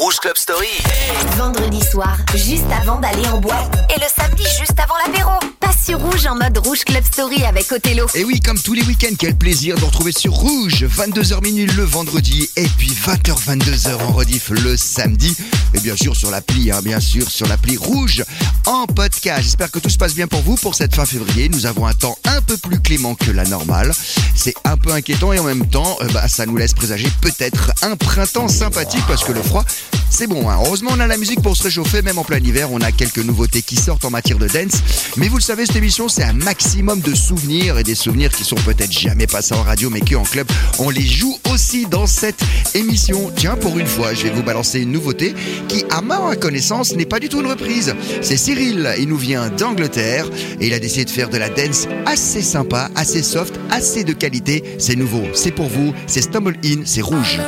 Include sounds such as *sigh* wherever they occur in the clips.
Rouge Club Story. Vendredi soir, juste avant d'aller en boîte. Et le samedi, juste avant l'apéro. Sur Rouge en mode Rouge Club Story avec Othello. Et oui, comme tous les week-ends, quel plaisir de retrouver sur Rouge, 22h minuit le vendredi et puis 20h 22h en rediff le samedi. Et bien sûr sur l'appli, hein, bien sûr sur l'appli Rouge en podcast. J'espère que tout se passe bien pour vous pour cette fin février. Nous avons un temps un peu plus clément que la normale. C'est un peu inquiétant et en même temps, euh, bah, ça nous laisse présager peut-être un printemps sympathique parce que le froid, c'est bon. hein. Heureusement, on a la musique pour se réchauffer, même en plein hiver. On a quelques nouveautés qui sortent en matière de dance. Mais vous le savez, cette émission, c'est un maximum de souvenirs et des souvenirs qui sont peut-être jamais passés en radio, mais que en club, on les joue aussi dans cette émission. Tiens, pour une fois, je vais vous balancer une nouveauté qui, à ma connaissance, n'est pas du tout une reprise. C'est Cyril. Il nous vient d'Angleterre et il a décidé de faire de la dance assez sympa, assez soft, assez de qualité. C'est nouveau, c'est pour vous, c'est Stumble In, c'est rouge.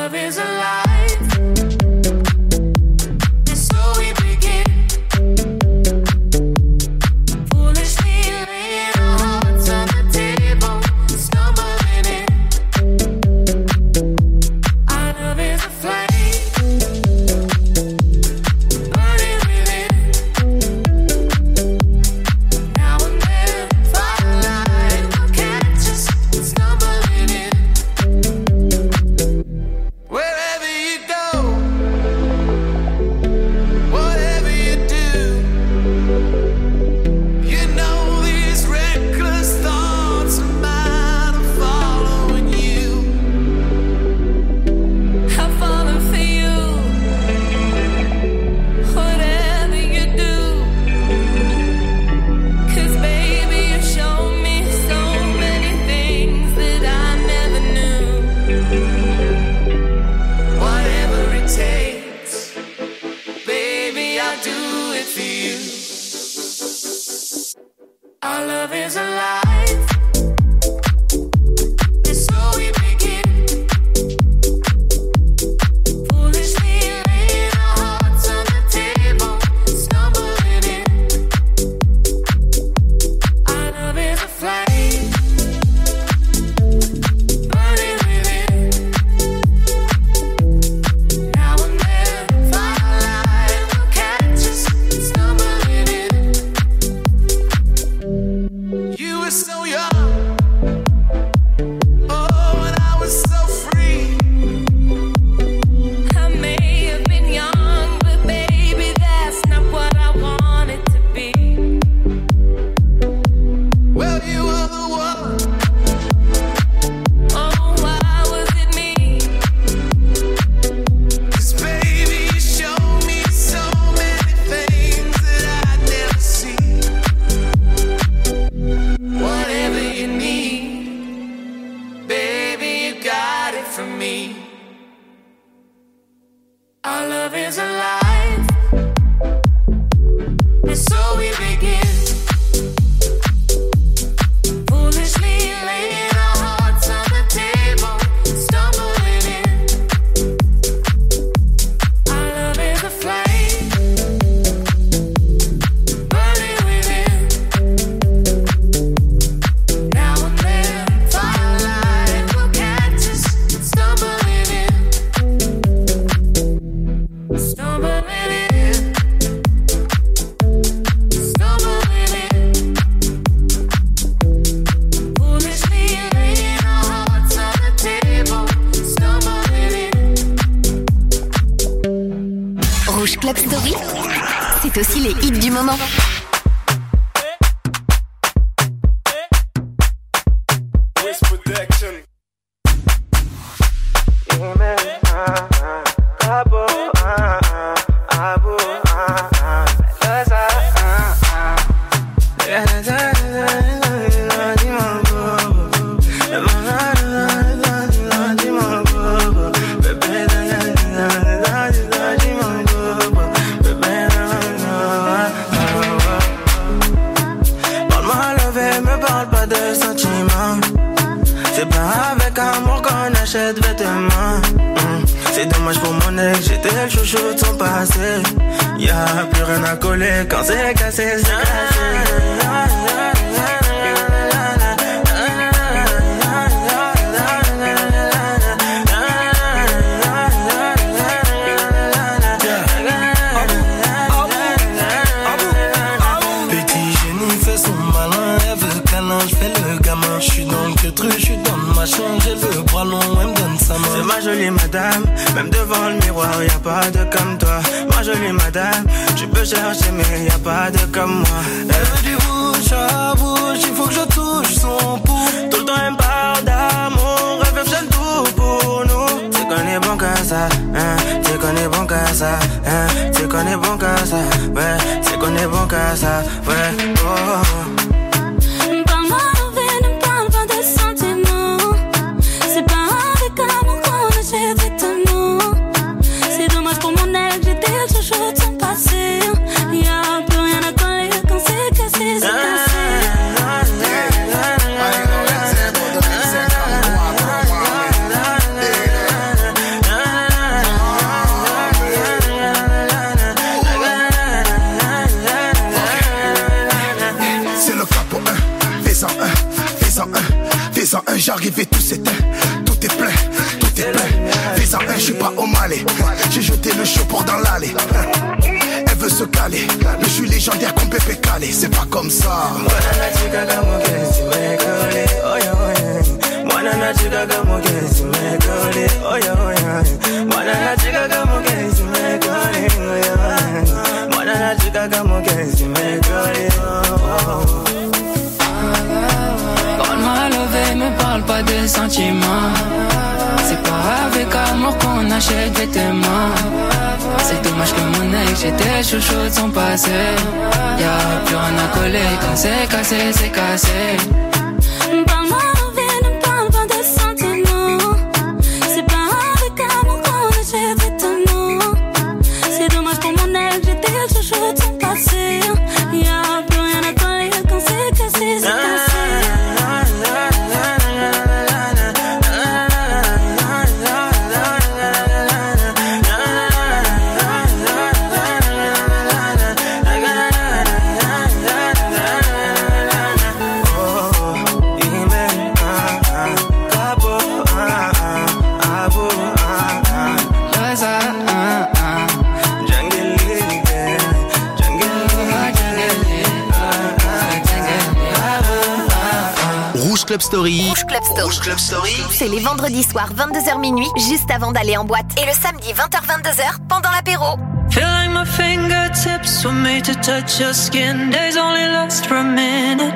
Club Story. Rouge Club Story. Rouge Club Story. C'est les vendredis soirs 22h minuit, juste avant d'aller en boîte. Et le samedi 20h-22h, pendant l'apéro. Feel like my fingertips were made to touch your skin. Days only last for a minute.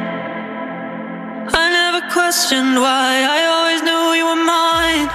I never questioned why I always knew you were mine.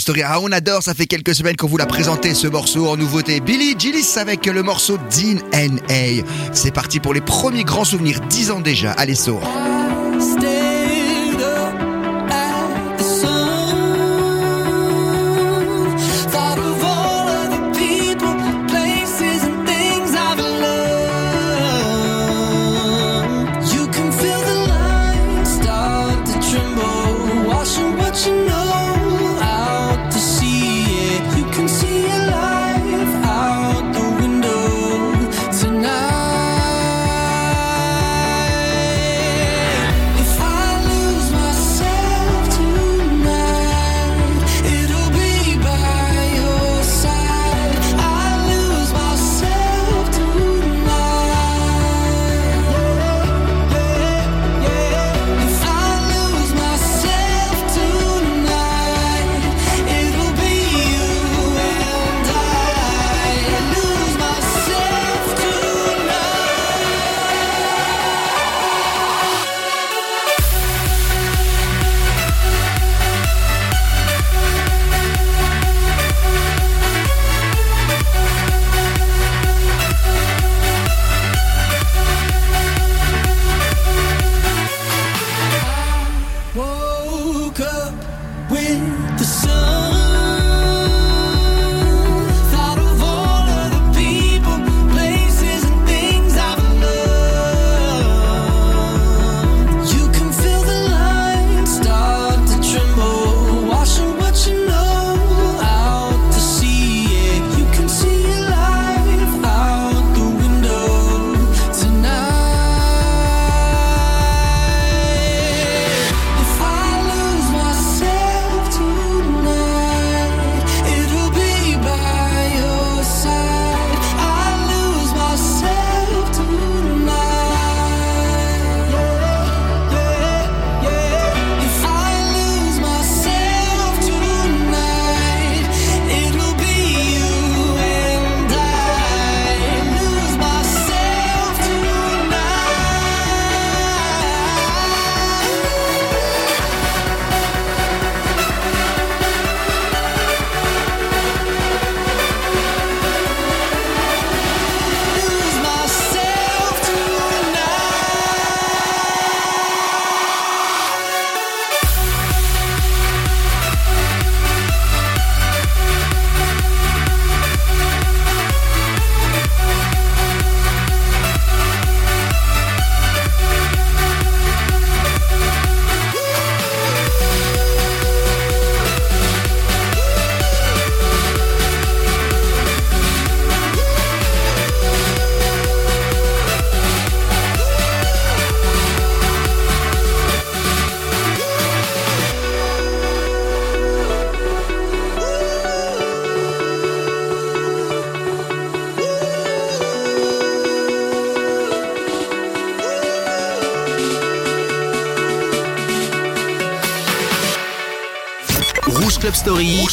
Story. On adore, ça fait quelques semaines qu'on vous l'a présenté ce morceau en nouveauté. Billy Gillis avec le morceau DNA. C'est parti pour les premiers grands souvenirs, 10 ans déjà. Allez, sourd.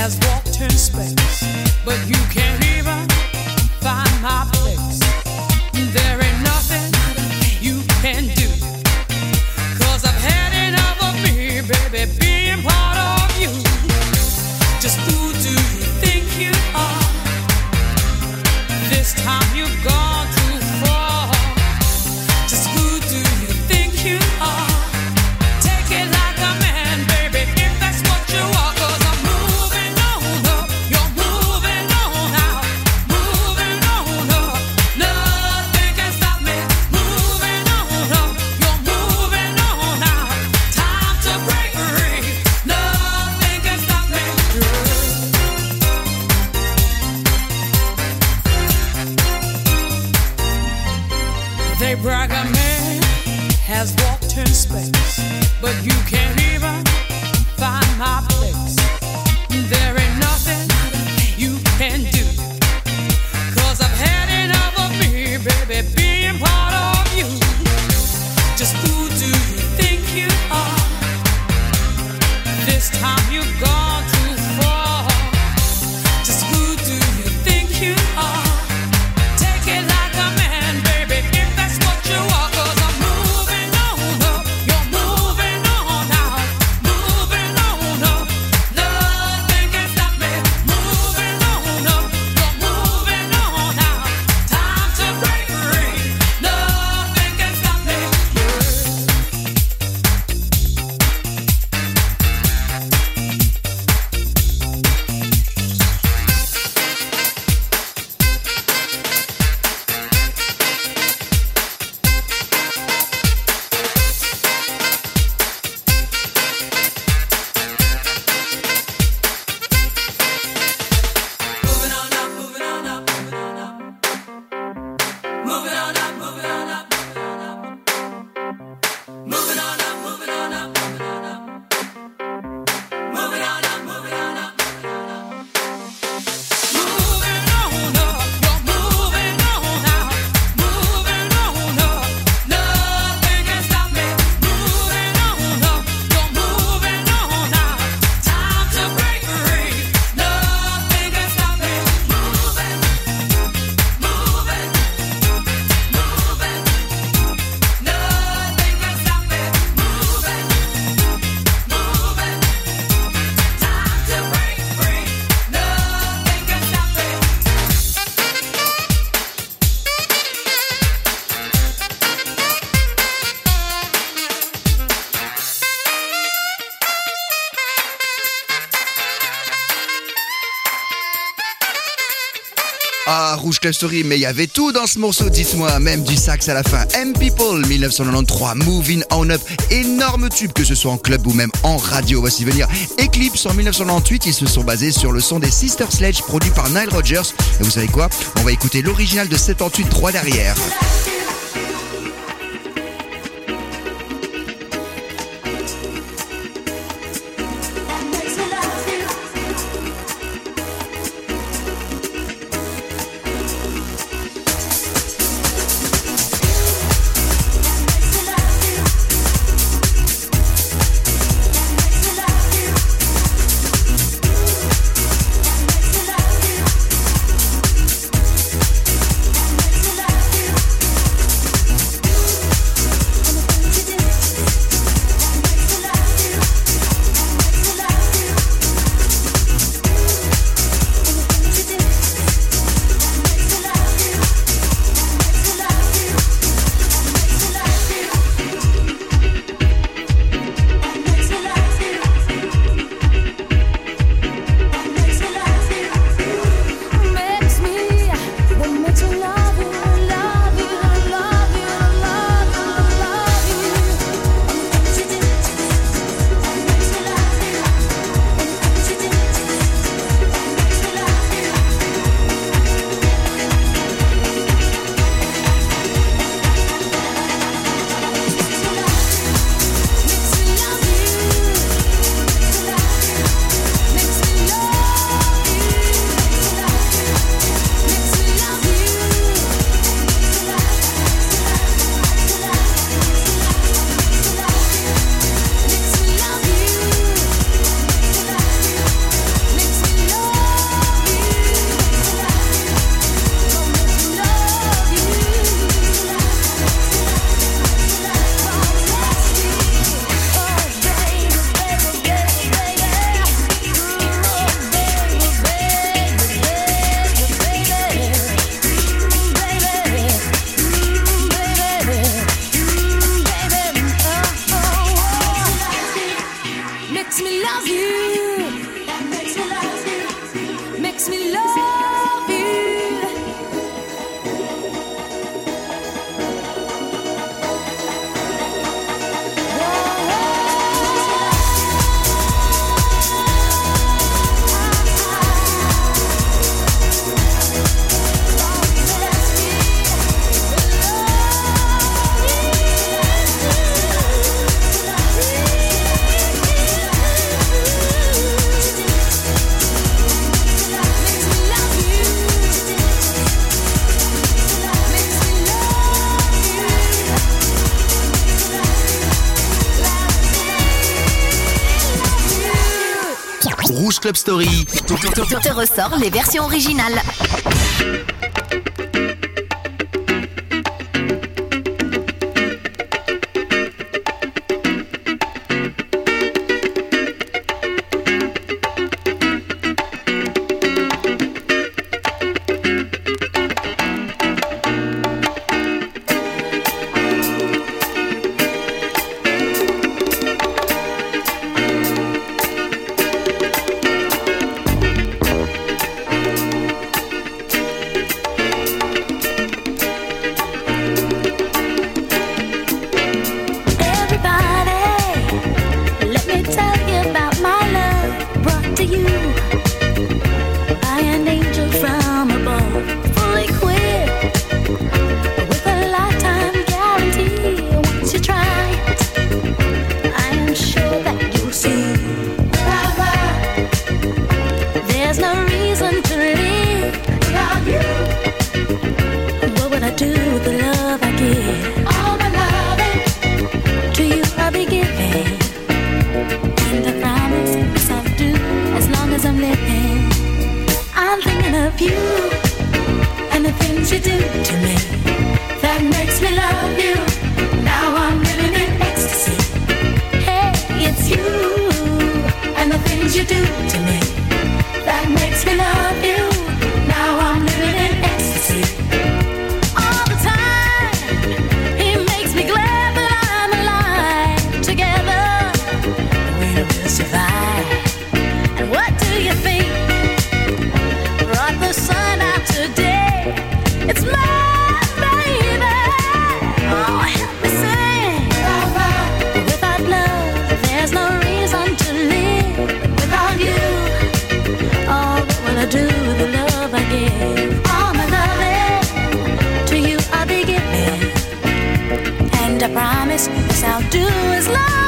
has walked in space, but you can't even find my place. There ain't nothing you can do, cause I've had enough of me, baby, being part of you. Just who do you think you are? This time you've gone. Rouge mais il y avait tout dans ce morceau, dites-moi, même du sax à la fin. M People 1993, Moving On Up, énorme tube que ce soit en club ou même en radio, voici venir. Eclipse en 1998, ils se sont basés sur le son des Sister Sledge produit par Nile Rodgers. Et vous savez quoi? On va écouter l'original de 78 3 derrière. Club Story. te ressort les versions originales. Of you and the things you do to me that makes me love you. Now I'm living in ecstasy. Hey, it's you and the things you do to me that makes me love you. Do as long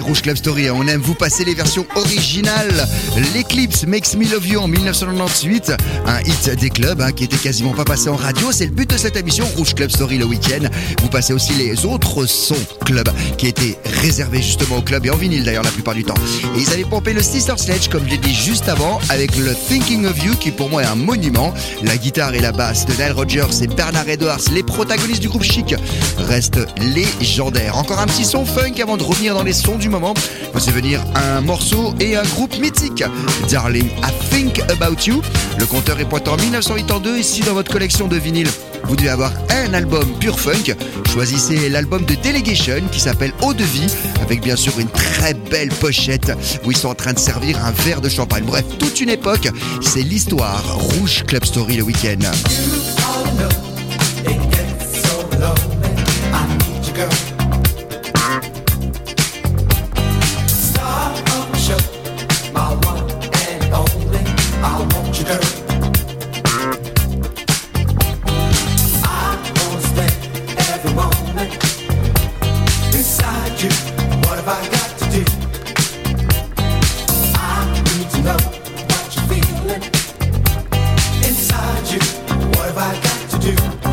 0 Rouge Club Story, hein. on aime vous passer les versions originales. L'Eclipse Makes Me Love You en 1998, un hit des clubs hein, qui était quasiment pas passé en radio. C'est le but de cette émission Rouge Club Story le week-end. Vous passez aussi les autres sons club qui étaient réservés justement au club et en vinyle d'ailleurs la plupart du temps. Et ils avaient pompé le Sister Sledge comme je l'ai dit juste avant avec le Thinking of You qui pour moi est un monument. La guitare et la basse de Nile Rodgers et Bernard Edwards, les protagonistes du groupe Chic, restent légendaires. Encore un petit son funk avant de revenir dans les sons du moment. Vous venir un morceau et un groupe mythique. Darling, I Think About You. Le compteur est pointé en 1982 et si dans votre collection de vinyles, vous devez avoir un album pure funk, choisissez l'album de Delegation qui s'appelle Eau de vie avec bien sûr une très belle pochette où ils sont en train de servir un verre de champagne. Bref, toute une époque, c'est l'histoire Rouge Club Story le week-end. do.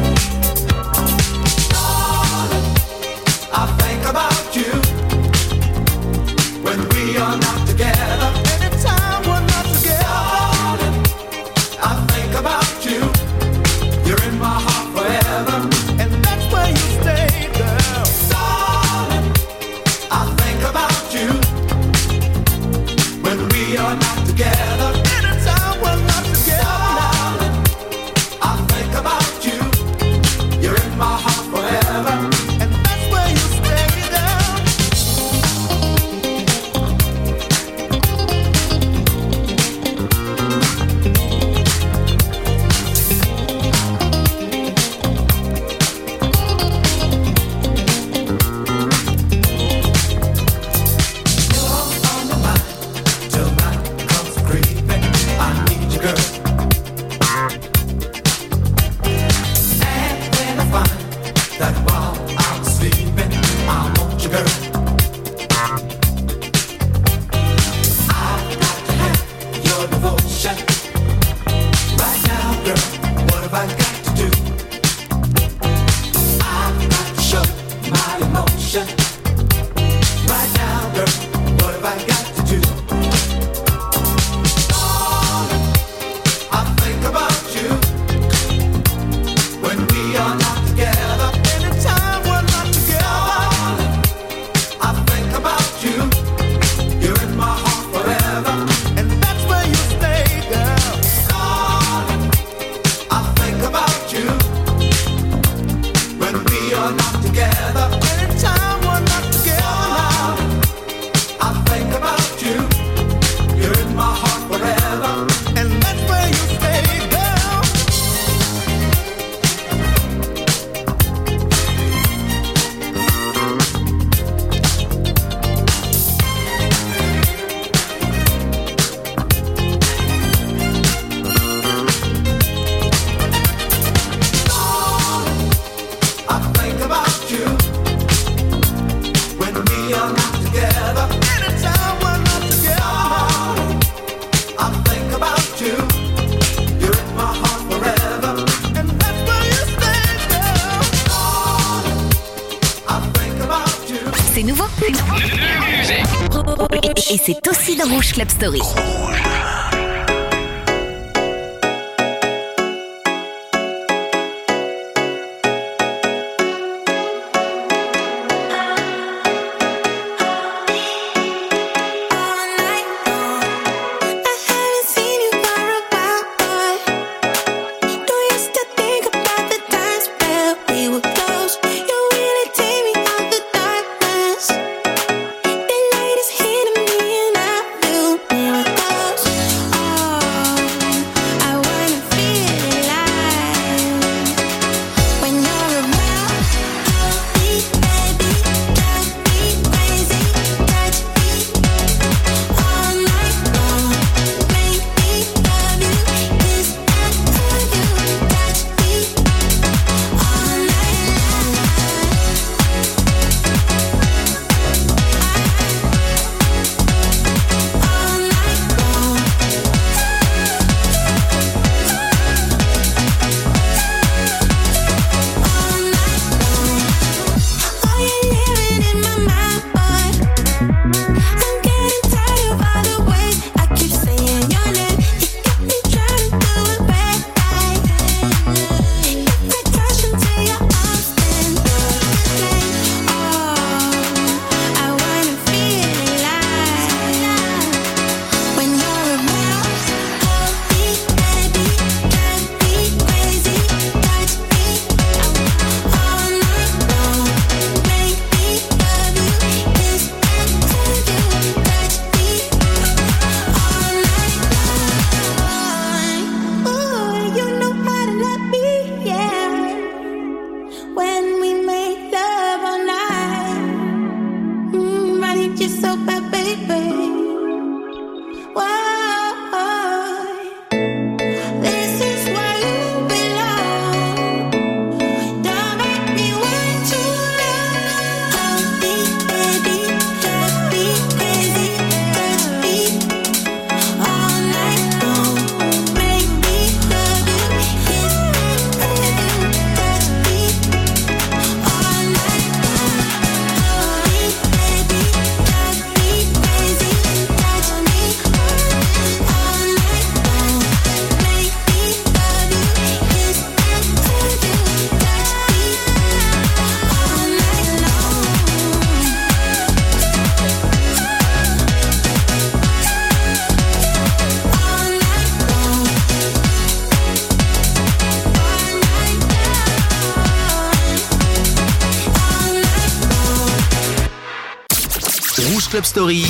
Club Story.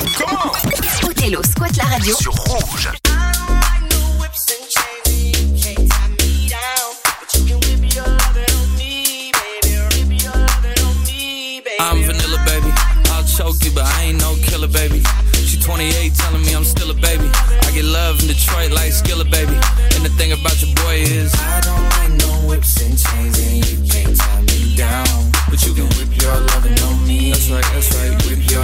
Othello squatte la radio sur Rouge. I'm vanilla, baby. I'll choke you, but I ain't no killer, baby. She 28, telling me I'm still a baby. I get love in Detroit like Skilla, baby. And the thing about your boy is, I don't like no whips and chains, and you can't tie me down. But you can whip your loving on me. That's right, that's right. Whip your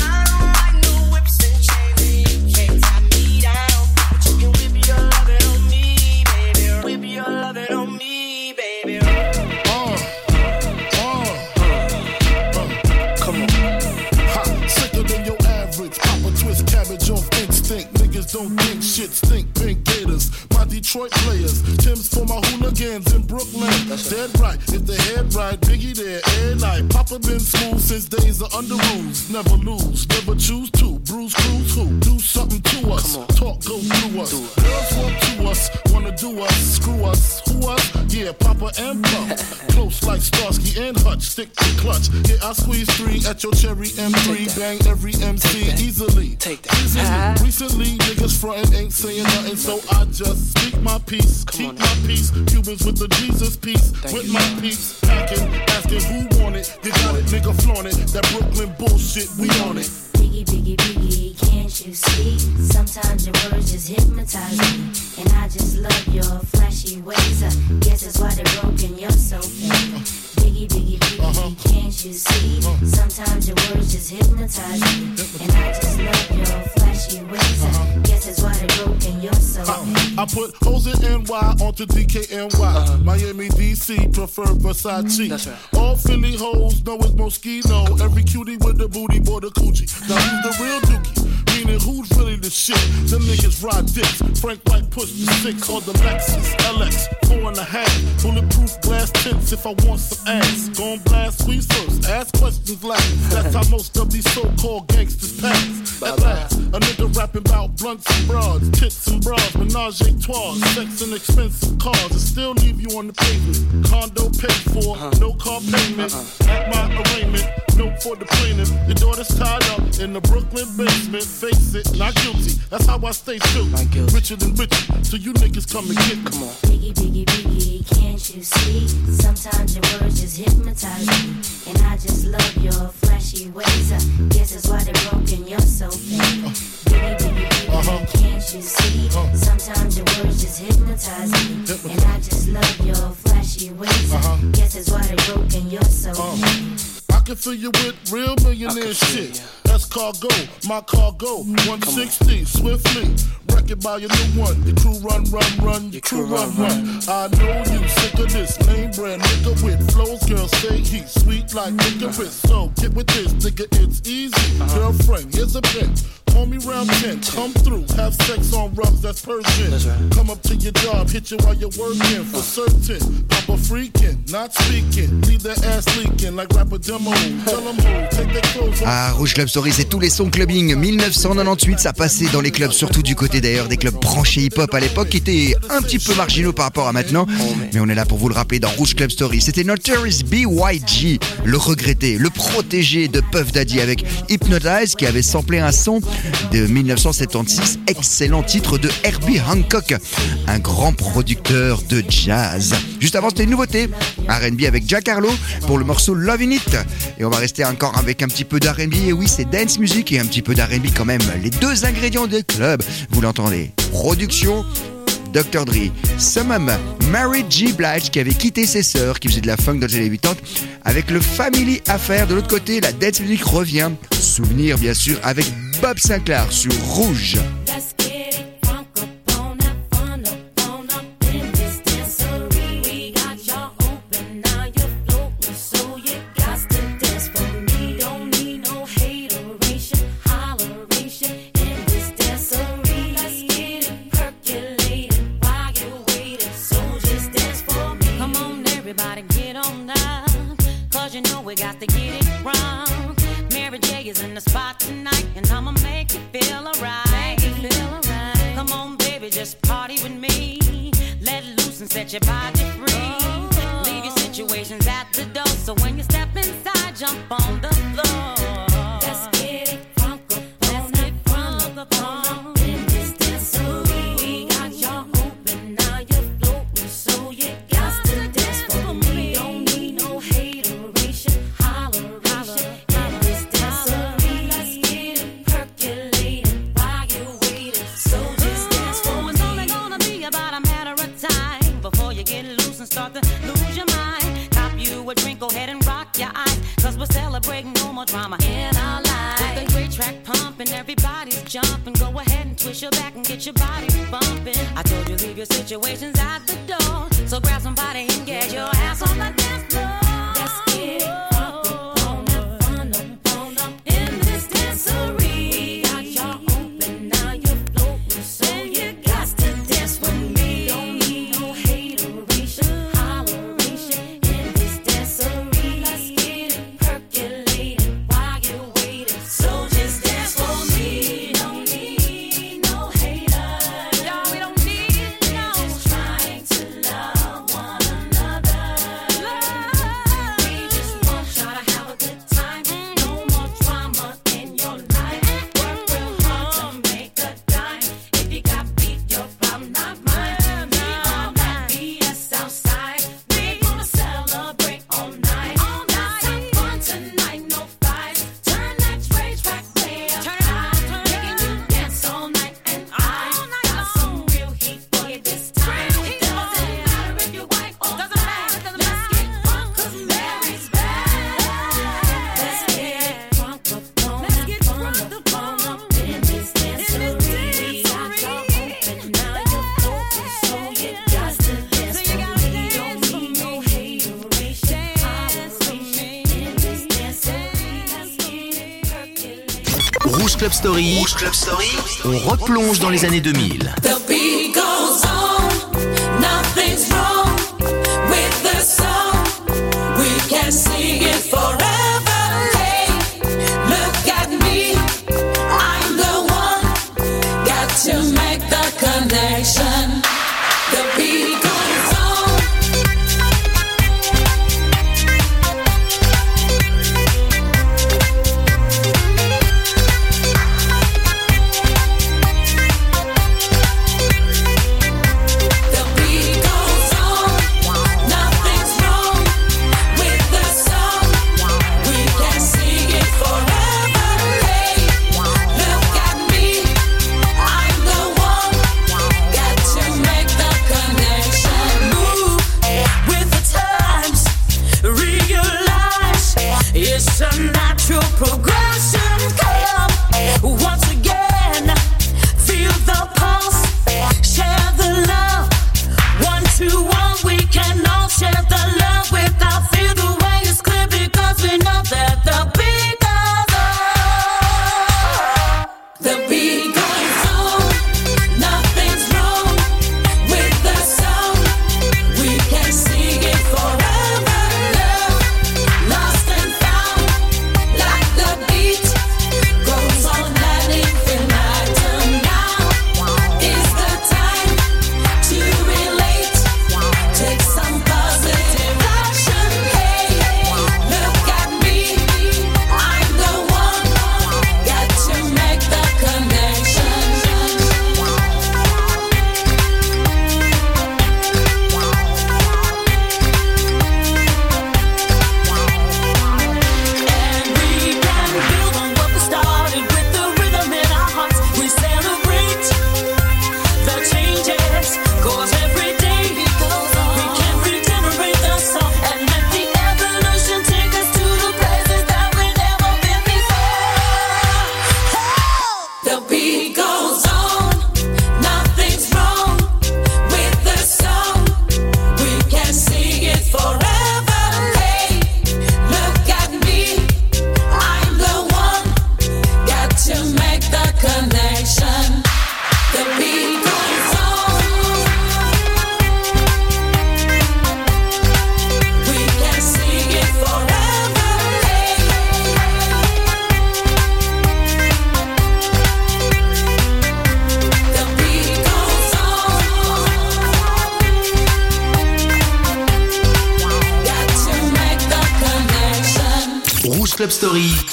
Detroit players. Tim's for my hooligans in Brooklyn. Dead right. If the head right, Biggie there every night. Papa been smooth since days of under rules. Never lose, never choose to. Bruise, cruise, who? Do something to us. Talk, go through us. Girls want to us, wanna do us. Screw us, who us? Yeah, Papa and Pump. *laughs* Close like Starsky and Hutch. Stick to clutch. Yeah, I squeeze three at your cherry M3. Bang every MC easily. Take that. Easily. Recently, niggas frontin' ain't saying nothing, so I just speak my peace. Keep my peace. Cubans with the Jesus peace. with my peace. Packing, asking who want it. You got it, nigga flaunt it. That Brooklyn bullshit, we on it. Biggie, biggie, biggie, can't you see? Sometimes your words just hypnotize me. And I just love your flashy ways. I guess that's why they're broken, you're so fake. Biggie, biggie, biggie, uh-huh. can't you see? Uh-huh. Sometimes your words just hypnotize me. And I just love your flashy ways. I uh-huh. guess that's why they're broken, you're so fake. Uh, I put hoes in NY onto DKNY. Miami, DC, prefer Versace. All Philly hoes know it's Moschino. Every cutie with the booty, boy, the coochie. Now who's the real dookie? Meaning who's really the shit? Niggas ride dicks. Frank White push the six on the Lexus LX, four and a half. Bulletproof glass tints if I want some ass. Gon' blast squeeze first, ask questions last. That's how most of these so-called gangsters pass. At last, a nigga rapping about blunts and broads, tits and bras, menage a trois, sex and expensive cars, and still leave you on the pavement. Condo paid for, no car payment. At my arraignment, note for the plaintiff. Your daughter's tied up in the Brooklyn basement. Face it, not guilty. That's how I stay true. Richer than richer, so you niggas come and get me. Come on. Biggie, biggie, biggie, can't you see? Sometimes your words just hypnotize me. And I just love your flashy ways. I guess that's why they're broken, you're so fake. Biggie, biggie, biggie, uh-huh. Uh-huh. can't you see? Uh-huh. Sometimes your words just hypnotize me. And I just love your flashy ways. I guess that's why they're broken, you're so fake. I can fill you with real millionaire shit. That's cargo, my cargo. 160, swiftly. Wreck it by your new one. Your crew run, run, run. Your crew run, run. I know you sick of this lame brand nigga with flows. Girl, say he sweet like licorice. So get with this, nigga, it's easy. Girlfriend, here's a bitch. Call me round 10, come through, have sex on rugs, that's Persian. Come up to your job, hit you while you're working for certain. Papa freaking, not speaking, leave that ass leaking like rapper demo. Tell them who, take their clothes off. Ah, Rouge Club autorisait tous les sons clubbing. 1998, ça passait dans les clubs, surtout du côté d'ailleurs des clubs branchés hip-hop à l'époque, qui étaient un petit peu marginaux par rapport à maintenant. Mais on est là pour vous le rappeler dans Rouge Club Story. C'était Notorious B.Y.G., le regretté, le protégé de Puff Daddy avec Hypnotize, qui avait samplé un son de 1976, excellent titre de Herbie Hancock, un grand producteur de jazz. Juste avant, c'était une nouveauté, RB avec Jack Harlow pour le morceau Love In It. Et on va rester encore avec un petit peu d'RB. Et oui, c'est dance music et un petit peu d'R&B quand même. Les deux ingrédients des club vous l'entendez. Production, Dr. Dre, sa maman, Mary G. Blige, qui avait quitté ses sœurs, qui faisait de la funk dans les années 80, avec le Family Affair. De l'autre côté, la dance music revient. Souvenir, bien sûr, avec Bob Sinclair sur Rouge. On replonge dans les années 2000. Story.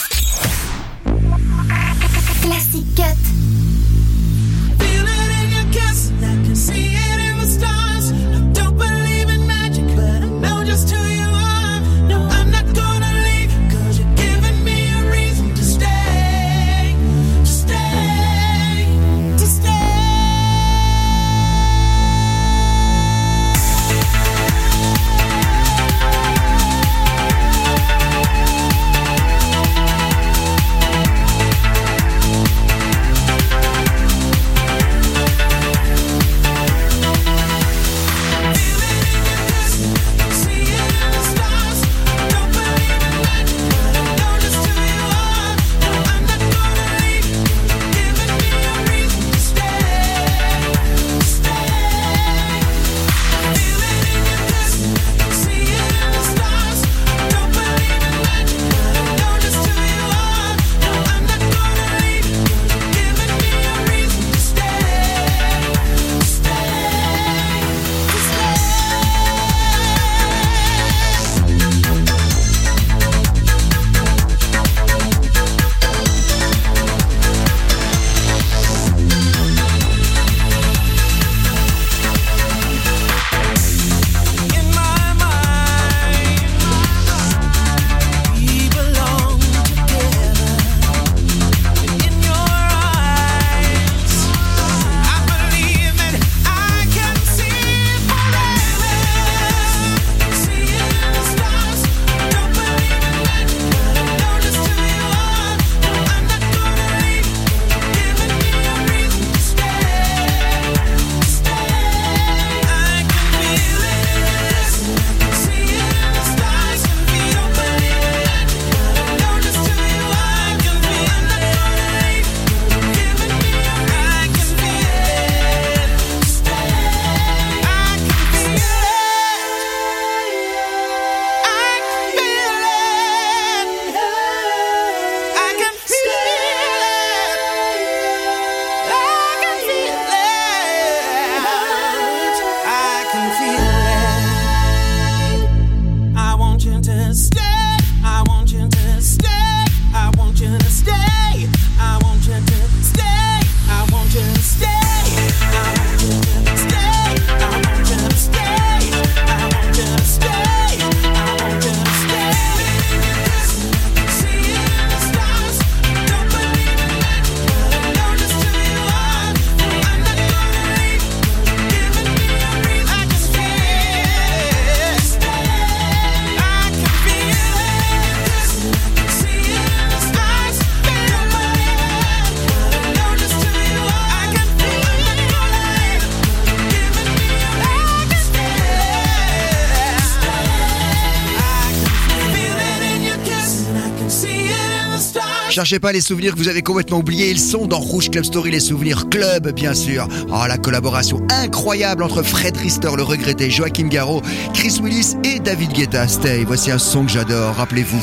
Cherchez pas les souvenirs que vous avez complètement oubliés, ils sont dans Rouge Club Story, les souvenirs club, bien sûr. Oh, la collaboration incroyable entre Fred Rister, le regretté, Joachim Garraud, Chris Willis et David Guetta. Stay, voici un son que j'adore, rappelez-vous.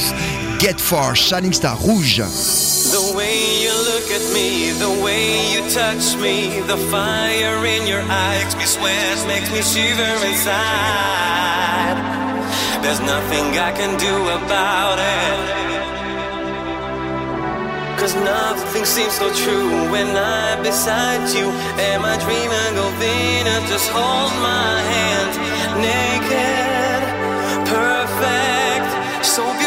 Get Far, Shining Star Rouge. There's nothing I can do about it. Cause nothing seems so true when I'm beside you. Am I dreaming of Venus? Just hold my hand. Naked, perfect, so beautiful.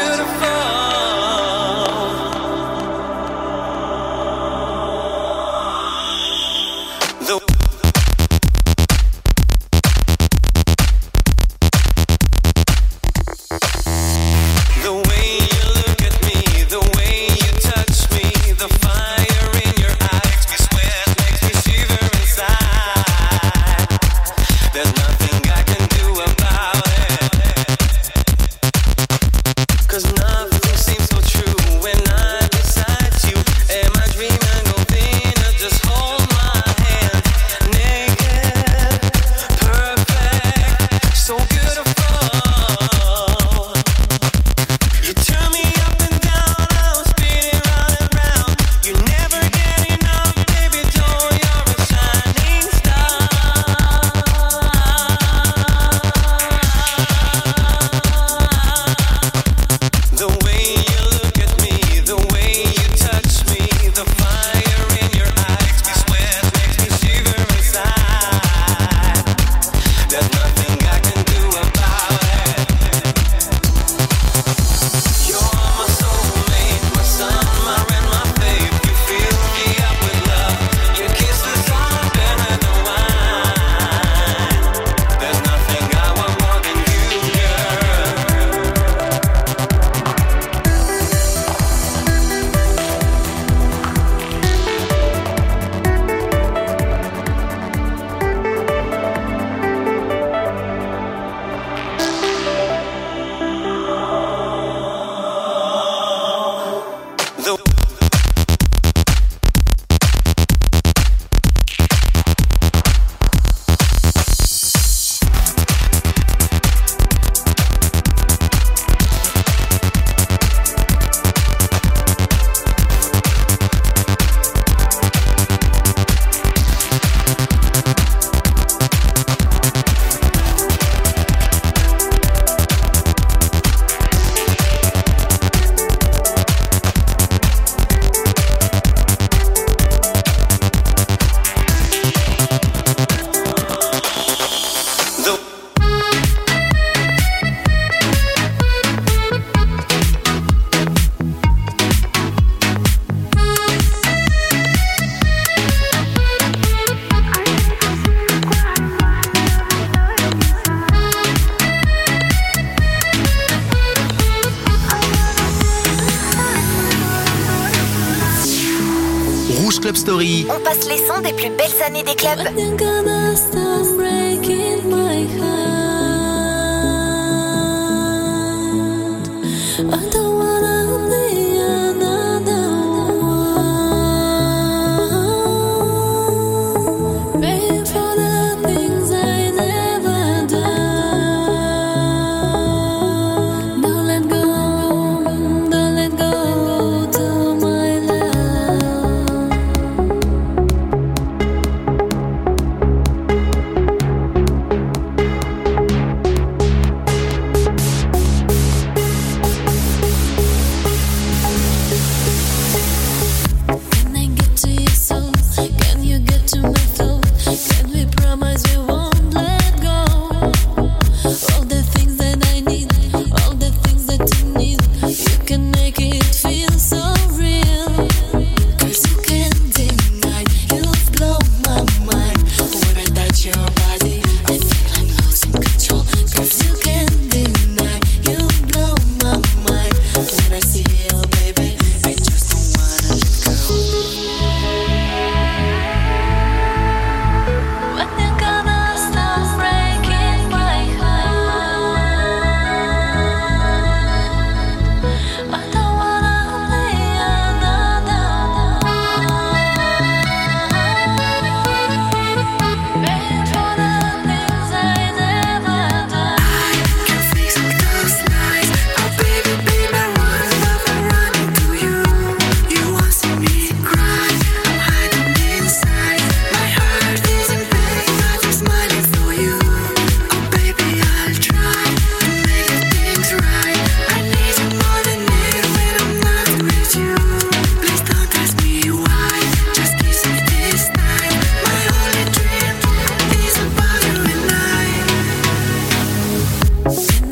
Années des clubs. I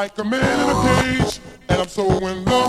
like a man in a cage. And I'm so in love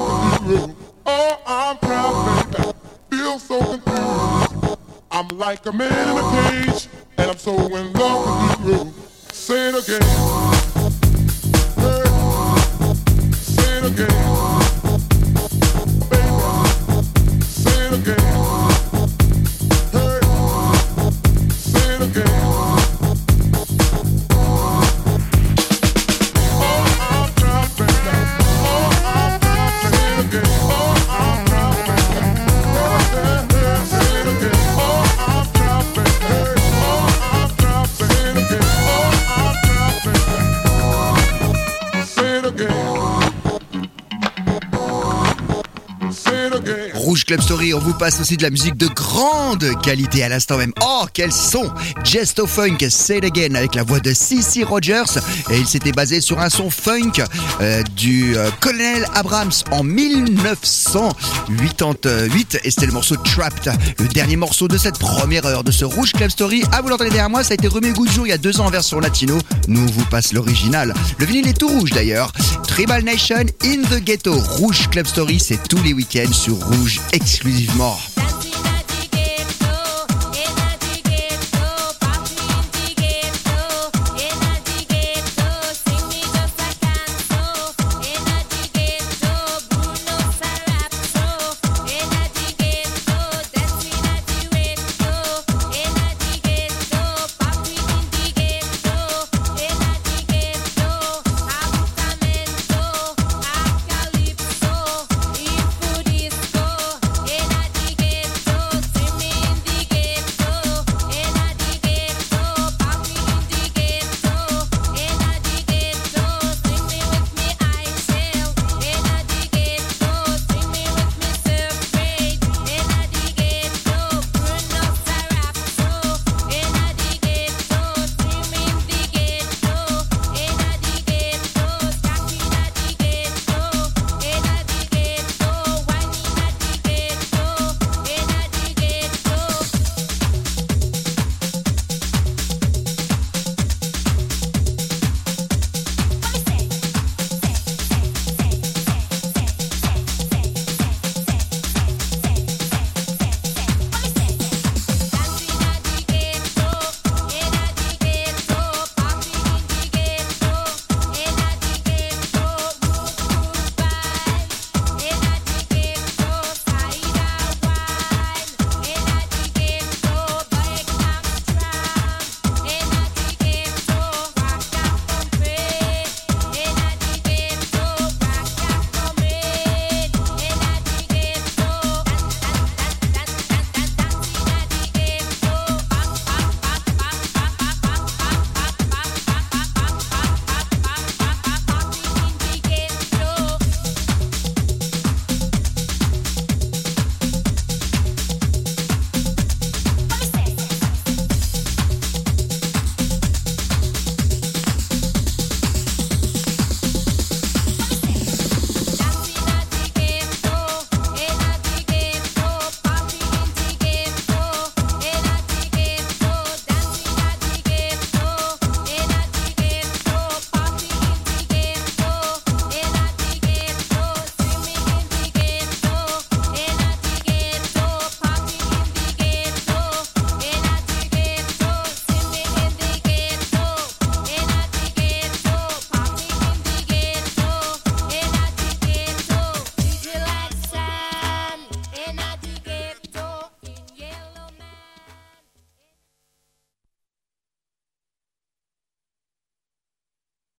Club Story, on vous passe aussi de la musique de grande qualité à l'instant même. Oh, quel son Gesto Funk, Say It Again, avec la voix de Cici Rogers. Et il s'était basé sur un son funk euh, du euh, colonel Abrams en 1988. Et c'était le morceau Trapped, le dernier morceau de cette première heure de ce Rouge Club Story. Ah, vous l'entendez derrière moi, ça a été remis au goût du jour il y a deux ans en version latino. Nous, on vous passe l'original. Le vinyle est tout rouge d'ailleurs. Tribal Nation in the Ghetto. Rouge Club Story, c'est tous les week-ends sur Rouge exclusivement.